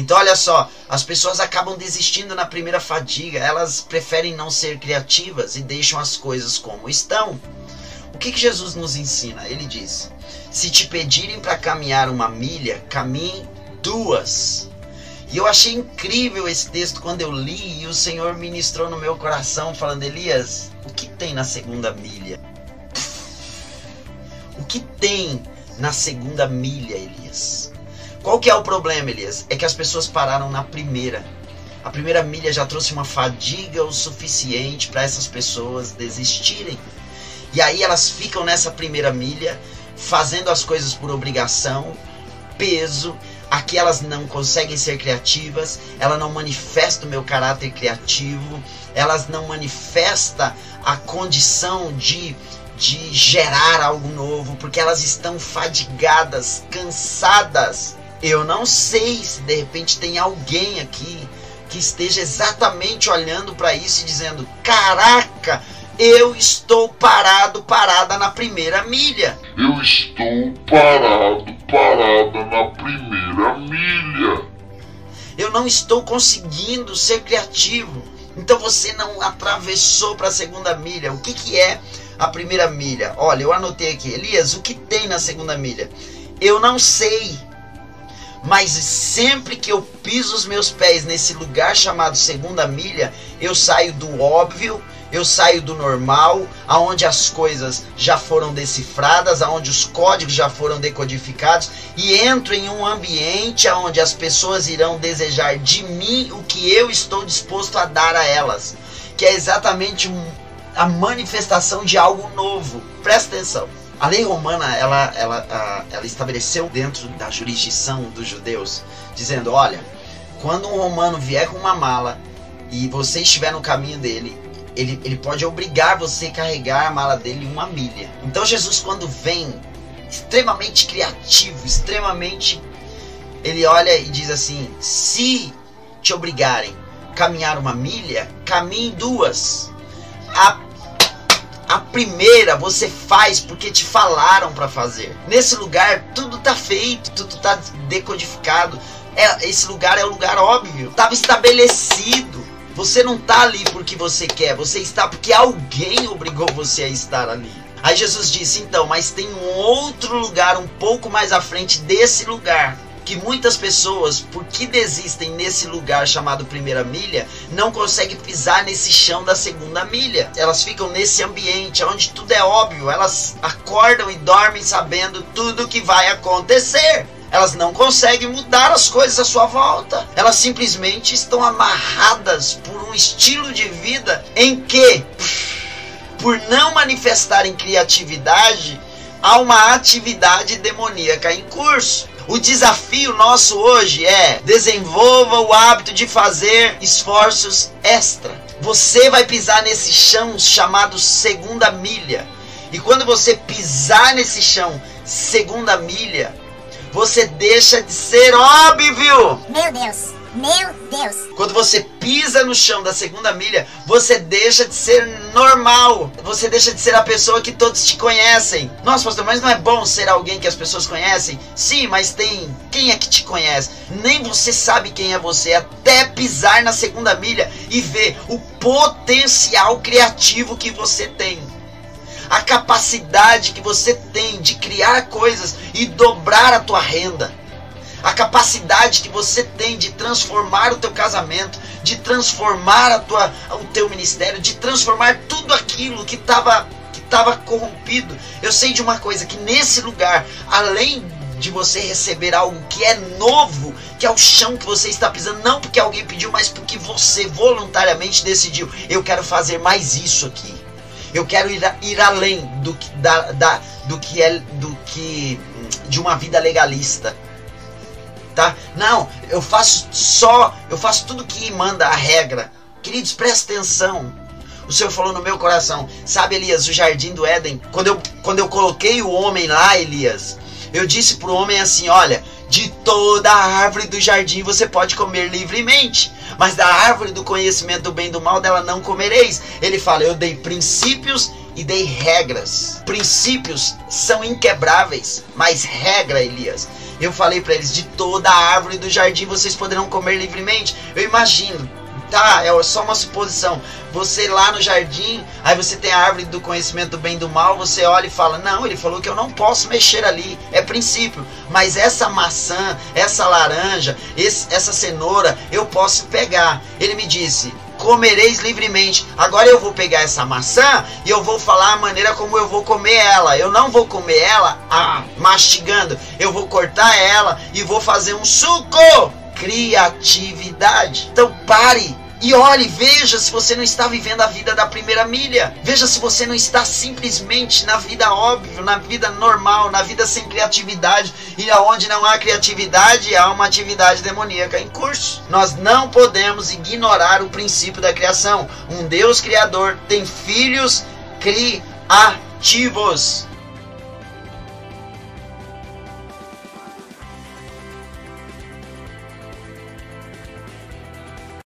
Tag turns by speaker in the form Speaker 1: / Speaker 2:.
Speaker 1: Então, olha só, as pessoas acabam desistindo na primeira fadiga, elas preferem não ser criativas e deixam as coisas como estão. O que, que Jesus nos ensina? Ele diz: Se te pedirem para caminhar uma milha, caminhe duas. E eu achei incrível esse texto quando eu li e o Senhor ministrou no meu coração, falando: Elias, o que tem na segunda milha? O que tem na segunda milha, Elias? Qual que é o problema, Elias? É que as pessoas pararam na primeira. A primeira milha já trouxe uma fadiga o suficiente para essas pessoas desistirem. E aí elas ficam nessa primeira milha, fazendo as coisas por obrigação, peso. Aqui elas não conseguem ser criativas, ela não manifesta o meu caráter criativo, elas não manifesta a condição de de gerar algo novo, porque elas estão fadigadas, cansadas. Eu não sei se de repente tem alguém aqui que esteja exatamente olhando para isso e dizendo: Caraca, eu estou parado, parada na primeira milha.
Speaker 2: Eu estou parado, parada na primeira milha.
Speaker 1: Eu não estou conseguindo ser criativo. Então você não atravessou para a segunda milha. O que, que é a primeira milha? Olha, eu anotei aqui. Elias, o que tem na segunda milha? Eu não sei. Mas sempre que eu piso os meus pés nesse lugar chamado segunda milha, eu saio do óbvio eu saio do normal, aonde as coisas já foram decifradas, aonde os códigos já foram decodificados e entro em um ambiente aonde as pessoas irão desejar de mim o que eu estou disposto a dar a elas, que é exatamente a manifestação de algo novo. Presta atenção. A lei romana ela, ela, ela estabeleceu dentro da jurisdição dos judeus, dizendo: olha, quando um romano vier com uma mala e você estiver no caminho dele ele, ele pode obrigar você a carregar a mala dele uma milha. Então Jesus quando vem extremamente criativo, extremamente ele olha e diz assim: se te obrigarem a caminhar uma milha, caminhe duas. A, primeira você faz porque te falaram para fazer. Nesse lugar tudo tá feito, tudo tá decodificado. É, esse lugar é o lugar óbvio, estava estabelecido. Você não está ali porque você quer, você está porque alguém obrigou você a estar ali. Aí Jesus disse: então, mas tem um outro lugar um pouco mais à frente desse lugar. Que muitas pessoas, porque desistem nesse lugar chamado primeira milha, não conseguem pisar nesse chão da segunda milha. Elas ficam nesse ambiente onde tudo é óbvio, elas acordam e dormem sabendo tudo o que vai acontecer. Elas não conseguem mudar as coisas à sua volta. Elas simplesmente estão amarradas por um estilo de vida em que, por não manifestarem criatividade, há uma atividade demoníaca em curso. O desafio nosso hoje é desenvolva o hábito de fazer esforços extra. Você vai pisar nesse chão chamado segunda milha. E quando você pisar nesse chão segunda milha, você deixa de ser óbvio.
Speaker 3: Meu Deus. Meu Deus!
Speaker 1: Quando você pisa no chão da segunda milha, você deixa de ser normal. Você deixa de ser a pessoa que todos te conhecem. Nossa, pastor, mas não é bom ser alguém que as pessoas conhecem? Sim, mas tem. Quem é que te conhece? Nem você sabe quem é você até pisar na segunda milha e ver o potencial criativo que você tem a capacidade que você tem de criar coisas e dobrar a tua renda. A capacidade que você tem de transformar o teu casamento, de transformar a tua, o teu ministério, de transformar tudo aquilo que estava que tava corrompido. Eu sei de uma coisa que nesse lugar, além de você receber algo que é novo, que é o chão que você está pisando, não porque alguém pediu, mas porque você voluntariamente decidiu, eu quero fazer mais isso aqui. Eu quero ir, ir além do que, da, da, do que é do que de uma vida legalista. Tá? Não, eu faço só, eu faço tudo que manda a regra. Queridos, presta atenção. O Senhor falou no meu coração. Sabe, Elias, o jardim do Éden, quando eu, quando eu coloquei o homem lá, Elias, eu disse pro homem assim: olha, de toda a árvore do jardim você pode comer livremente, mas da árvore do conhecimento do bem e do mal dela não comereis. Ele fala: Eu dei princípios e dei regras. Princípios são inquebráveis, mas regra, Elias, Eu falei para eles: de toda a árvore do jardim vocês poderão comer livremente. Eu imagino, tá? É só uma suposição. Você lá no jardim, aí você tem a árvore do conhecimento do bem e do mal, você olha e fala: Não, ele falou que eu não posso mexer ali. É princípio. Mas essa maçã, essa laranja, esse, essa cenoura, eu posso pegar. Ele me disse: comereis livremente. Agora eu vou pegar essa maçã e eu vou falar a maneira como eu vou comer ela. Eu não vou comer ela ah, mastigando. Eu vou cortar ela e vou fazer um suco. Criatividade. Então pare e olhe, veja se você não está vivendo a vida da primeira milha. Veja se você não está simplesmente na vida óbvia, na vida normal, na vida sem criatividade. E aonde não há criatividade, há uma atividade demoníaca em curso. Nós não podemos ignorar o princípio da criação. Um Deus criador tem filhos criativos.